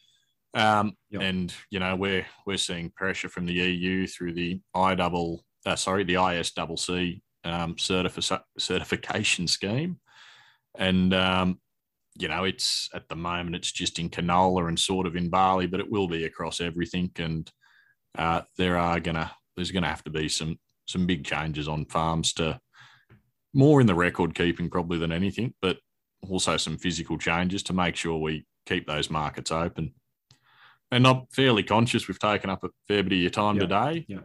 Um, yep. And you know, we're we're seeing pressure from the EU through the I double, uh, sorry, the ISCC um, certifi- certification scheme, and um, you know, it's at the moment it's just in canola and sort of in barley, but it will be across everything. And uh, there are gonna there's gonna have to be some some big changes on farms to more in the record keeping probably than anything, but also some physical changes to make sure we keep those markets open. and I'm fairly conscious we've taken up a fair bit of your time Yeah. today. Yeah.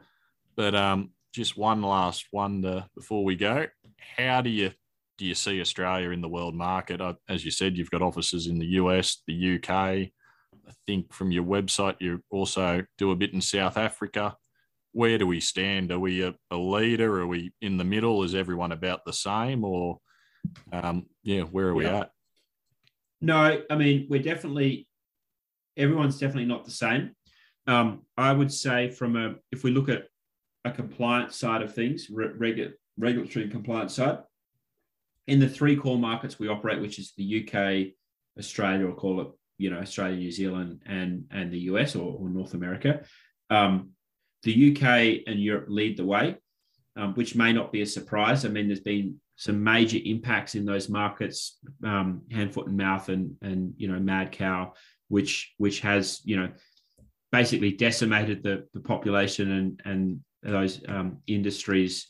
But um, just one last wonder before we go: How do you do you see Australia in the world market? Uh, As you said, you've got offices in the US, the UK. I think from your website, you also do a bit in South Africa. Where do we stand? Are we a, a leader? Are we in the middle? Is everyone about the same? Or, um, yeah, where are we Yeah. at? No, I mean, we're definitely, everyone's definitely not the same. Um, I would say, from a, if we look at a compliance side of things, re- regu- regulatory and compliance side, in the three core markets we operate, which is the UK, Australia, or call it, you know, Australia, New Zealand, and, and the US or, or North America, um, the UK and Europe lead the way, um, which may not be a surprise. I mean, there's been some major impacts in those markets, um, hand, foot, and mouth, and and you know, mad cow, which which has you know basically decimated the the population and and those um, industries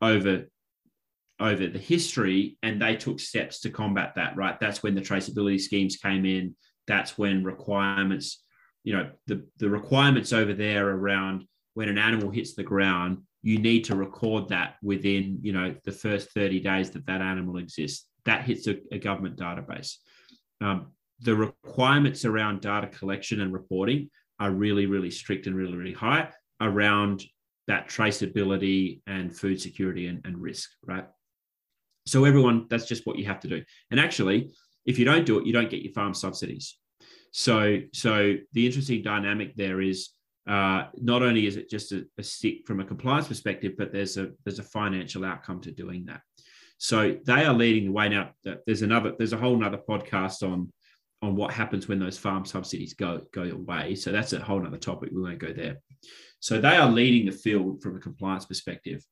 over over the history, and they took steps to combat that. Right, that's when the traceability schemes came in. That's when requirements, you know, the the requirements over there around when an animal hits the ground you need to record that within you know the first 30 days that that animal exists that hits a, a government database um, the requirements around data collection and reporting are really really strict and really really high around that traceability and food security and, and risk right so everyone that's just what you have to do and actually if you don't do it you don't get your farm subsidies so so the interesting dynamic there is uh, not only is it just a, a stick from a compliance perspective, but there's a there's a financial outcome to doing that. So they are leading the way now. There's another there's a whole nother podcast on on what happens when those farm subsidies go go away. So that's a whole nother topic. We won't go there. So they are leading the field from a compliance perspective.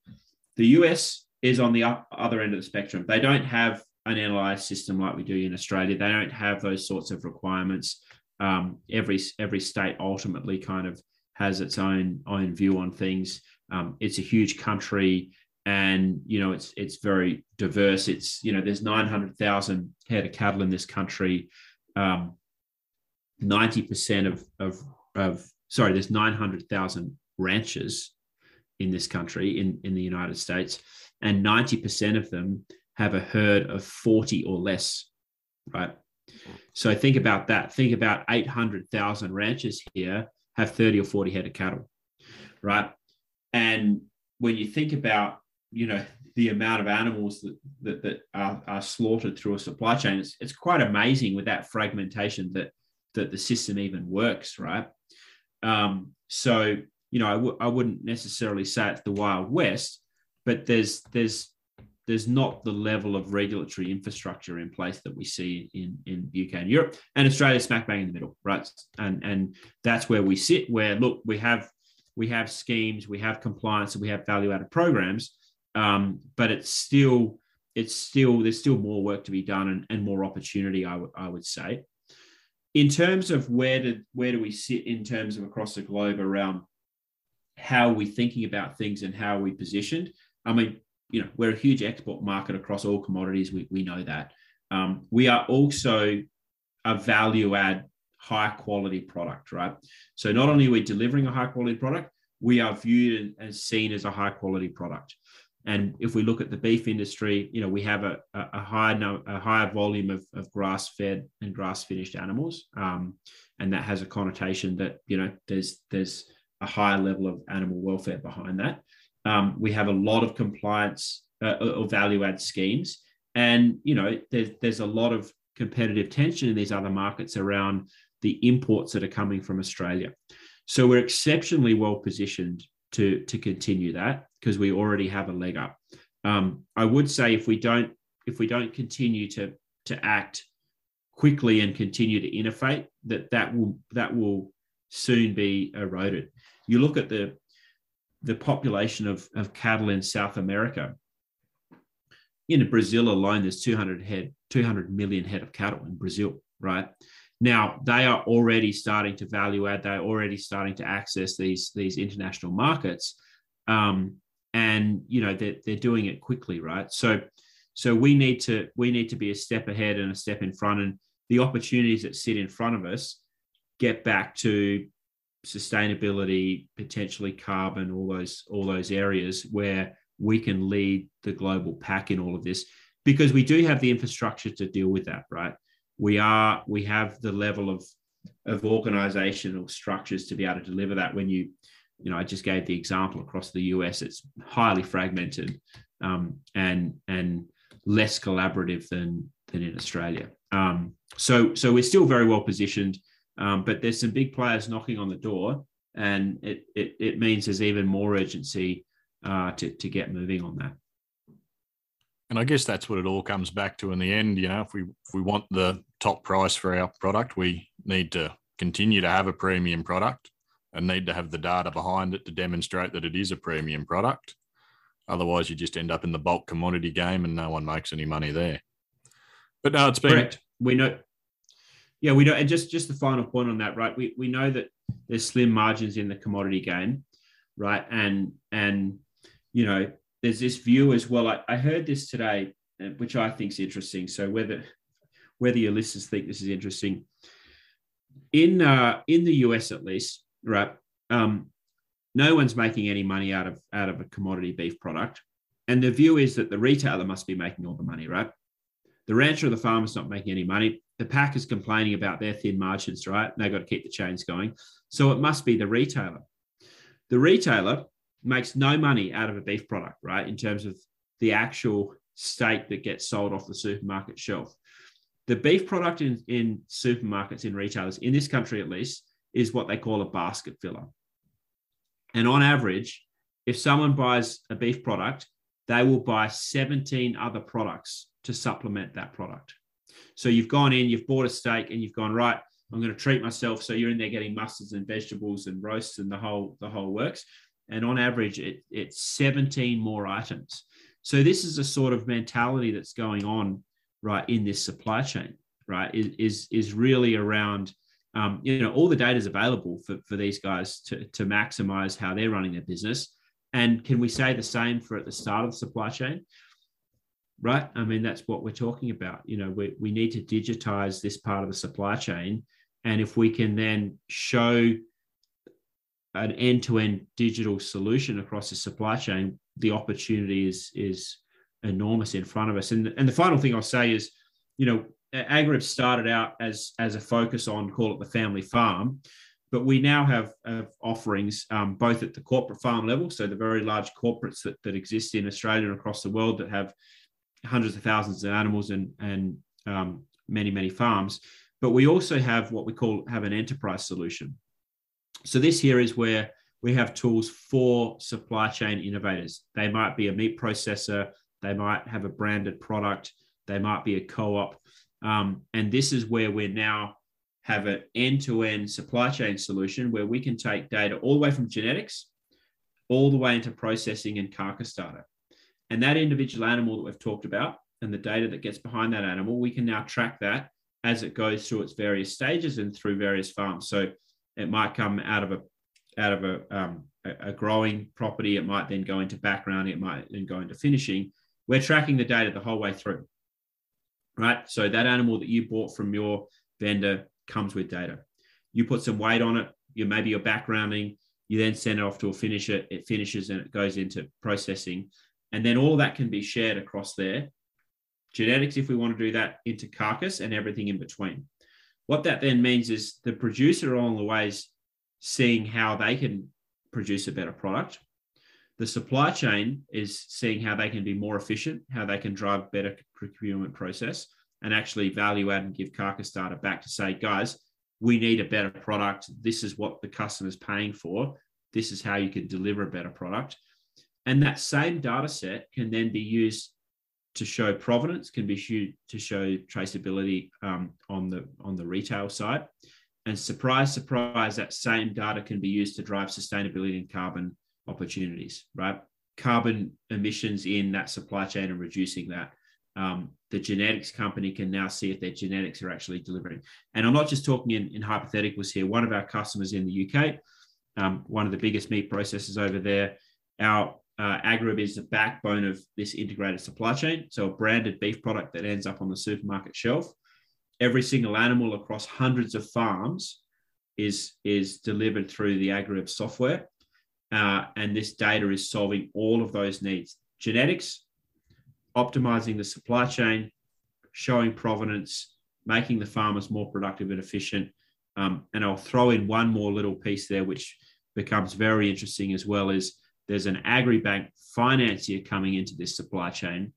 The US is on the up, other end of the spectrum. They don't have an NLIS system like we do in Australia. They don't have those sorts of requirements. Um, every every state ultimately kind of has its own own view on things. Um, it's a huge country, and you know it's it's very diverse. It's you know there's nine hundred thousand head of cattle in this country. Um, Ninety percent of of of sorry, there's nine hundred thousand ranches in this country in in the United States, and ninety percent of them have a herd of forty or less. Right. So think about that. Think about eight hundred thousand ranches here have 30 or 40 head of cattle, right? And when you think about, you know, the amount of animals that, that, that are, are slaughtered through a supply chain, it's, it's quite amazing with that fragmentation that, that the system even works, right? Um, so, you know, I w- I wouldn't necessarily say it's the Wild West, but there's, there's, there's not the level of regulatory infrastructure in place that we see in, in UK and Europe and Australia smack bang in the middle, right? And and that's where we sit. Where look, we have we have schemes, we have compliance, we have value added programs, um, but it's still it's still there's still more work to be done and, and more opportunity. I would I would say. In terms of where did where do we sit in terms of across the globe around how we're thinking about things and how we positioned. I mean, you know, we're a huge export market across all commodities. We, we know that. Um, we are also a value add, high quality product, right? So not only are we delivering a high quality product, we are viewed as seen as a high quality product. And if we look at the beef industry, you know, we have a, a, high a higher volume of, of grass fed and grass finished animals, um, and that has a connotation that you know there's there's a higher level of animal welfare behind that. Um, we have a lot of compliance uh, or value add schemes, and you know there's there's a lot of competitive tension in these other markets around the imports that are coming from Australia. So we're exceptionally well positioned to to continue that because we already have a leg up. Um, I would say if we don't if we don't continue to to act quickly and continue to innovate, that that will that will soon be eroded. You look at the the population of, of cattle in South America. In Brazil alone, there's 200 head, 200 million head of cattle in Brazil, right? Now they are already starting to value add. They're already starting to access these these international markets, um, and you know they're, they're doing it quickly, right? So, so we need to we need to be a step ahead and a step in front, and the opportunities that sit in front of us get back to sustainability, potentially carbon, all those all those areas where we can lead the global pack in all of this because we do have the infrastructure to deal with that, right? We are we have the level of of organizational structures to be able to deliver that. When you you know i just gave the example across the us it's highly fragmented um, and and less collaborative than than in australia. Um, so so we're still very well positioned um, but there's some big players knocking on the door and it it, it means there's even more urgency uh, to, to get moving on that and I guess that's what it all comes back to in the end. You know, if we if we want the top price for our product, we need to continue to have a premium product and need to have the data behind it to demonstrate that it is a premium product. Otherwise, you just end up in the bulk commodity game and no one makes any money there. But no, it's been correct. We know, yeah, we know, and just just the final point on that, right? We we know that there's slim margins in the commodity game, right? And and you know, there's this view as well. I, I heard this today, uh, which I think is interesting. So whether whether your listeners think this is interesting, in uh, in the US at least, right? Um, no one's making any money out of out of a commodity beef product, and the view is that the retailer must be making all the money, right? The rancher or the farmer's not making any money. The pack is complaining about their thin margins, right? They've got to keep the chains going, so it must be the retailer. The retailer makes no money out of a beef product, right? In terms of the actual steak that gets sold off the supermarket shelf the beef product in, in supermarkets, in retailers, in this country at least, is what they call a basket filler. And on average, if someone buys a beef product, they will buy 17 other products to supplement that product. So you've gone in, you've bought a steak, and you've gone, right, I'm going to treat myself. So you're in there getting mustards and vegetables and roasts and the whole the whole works. And on average, it, it's 17 more items. So this is a sort of mentality that's going on right in this supply chain right is is, is really around um, you know all the data is available for, for these guys to, to maximize how they're running their business and can we say the same for at the start of the supply chain right? I mean that's what we're talking about. You know we, we need to digitize this part of the supply chain. And if we can then show an end-to-end digital solution across the supply chain the opportunity is is enormous in front of us. And, and the final thing I'll say is, you know, AgriWebb started out as, as a focus on, call it the family farm, but we now have, offerings um, both at the corporate farm level, so the very large corporates that, that exist in Australia and across the world that have hundreds of thousands of animals and, and um, many, many farms. But we also have what we call have an enterprise solution. So this here is where we have tools for supply chain innovators. They might be a meat processor, they might have a branded product. They might be a co-op. Um, and this is where we now have an end-to-end supply chain solution where we can take data all the way from genetics all the way into processing and carcass data. And that individual animal that we've talked about and the data that gets behind that animal, we can now track that as it goes through its various stages and through various farms. So it might come out of a out of a, um, a growing property. It might then go into background. It might then go into finishing. We're tracking the data the whole way through, right? So that animal that you bought from your vendor comes with data. You put some weight on it, you maybe you're backgrounding, you then send it off to a finisher, it finishes and it goes into processing. And then all that can be shared across there. Genetics, if we want to do that, into carcass and everything in between. What that then means is the producer along the ways seeing how they can produce a better product the supply chain is seeing how they can be more efficient, how they can drive better procurement process, and actually value add and give carcass data back to say, guys, we need a better product. This is what the customer's paying for. This is how you can deliver a better product. And that same data set can then be used to show provenance, can be used to show traceability um, on the on the retail side. And surprise, surprise, that same data can be used to drive sustainability and carbon opportunities, right? Carbon emissions in that supply chain and reducing that. Um, the genetics company can now see if their genetics are actually delivering. And I'm not just talking in, in hypotheticals here. One of our customers in the UK, um, one of the biggest meat processors over there, our uh, AgriWebb is the backbone of this integrated supply chain. So a branded beef product that ends up on the supermarket shelf. Every single animal across hundreds of farms is is delivered through the AgriWebb software, uh, and this data is solving all of those needs: genetics, optimizing the supply chain, showing provenance, making the farmers more productive and efficient. Um, and I'll throw in one more little piece there, which becomes very interesting as well. Is there's an agribank financier coming into this supply chain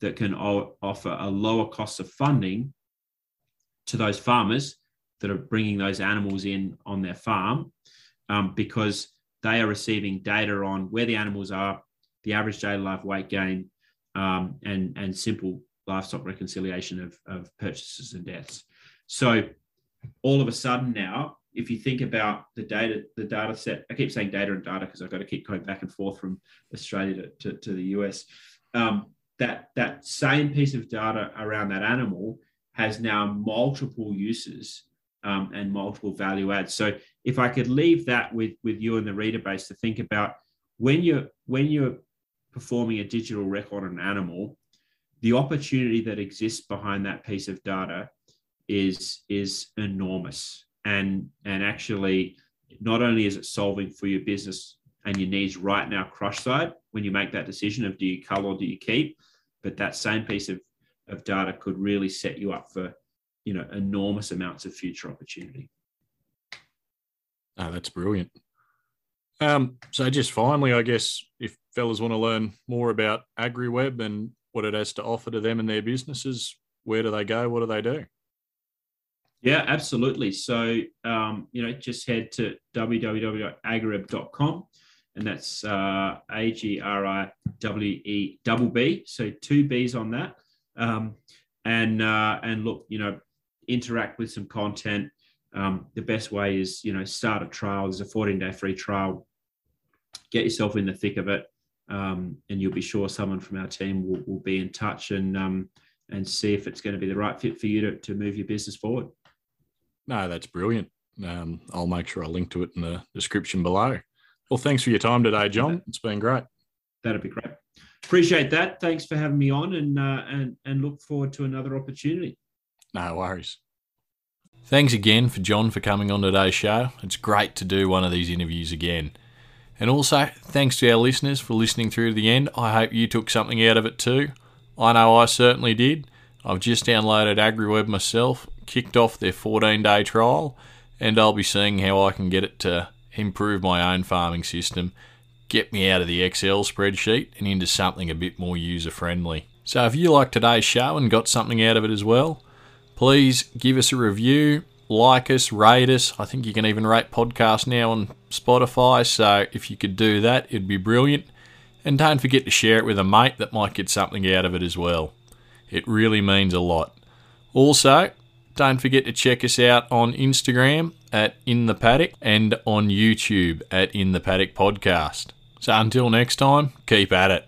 that can o- offer a lower cost of funding to those farmers that are bringing those animals in on their farm um, because they are receiving data on where the animals are, the average daily live weight gain, um, and, and simple livestock reconciliation of, of purchases and deaths. So all of a sudden now, if you think about the data, the data set, I keep saying data and data because I've got to keep going back and forth from Australia to, to, to the US. Um, that that same piece of data around that animal has now multiple uses um, and multiple value adds. So if I could leave that with with you and the reader base to think about when you're when you're performing a digital record on an animal, the opportunity that exists behind that piece of data is is enormous. And and actually, not only is it solving for your business and your needs right now, crush side, when you make that decision of do you cull or do you keep, but that same piece of, of data could really set you up for you know enormous amounts of future opportunity. Oh that's brilliant. Um, so just finally i guess if fellas want to learn more about agriwebb and what it has to offer to them and their businesses where do they go? What do they do yeah absolutely so um, you know just head to www.agriwebb.com and that's uh, A G R I W E double B. So two B's on that. Um, and uh, and look, you know, interact with some content. Um, the best way is you know start a trial. There's a 14 day free trial. Get yourself in the thick of it, um, and you'll be sure someone from our team will, will be in touch and um, and see if it's going to be the right fit for you to, to move your business forward. No, that's brilliant. Um, I'll make sure I link to it in the description below. Well, thanks for your time today, John. It's been great. That'd be great. Appreciate that. Thanks for having me on, and uh, and and look forward to another opportunity. No worries. Thanks again for John for coming on today's show. It's great to do one of these interviews again. And also, thanks to our listeners for listening through to the end. I hope you took something out of it too. I know I certainly did. I've just downloaded AgriWebb myself, kicked off their 14 day trial, and I'll be seeing how I can get it to improve my own farming system, get me out of the Excel spreadsheet and into something a bit more user friendly. So if you like today's show and got something out of it as well, please give us a review, like us, rate us. I think you can even rate podcasts now on Spotify, so if you could do that, it'd be brilliant. And don't forget to share it with a mate that might get something out of it as well. It really means a lot. Also, don't forget to check us out on Instagram at In the Paddock and on YouTube at In the Paddock Podcast. So until next time, keep at it.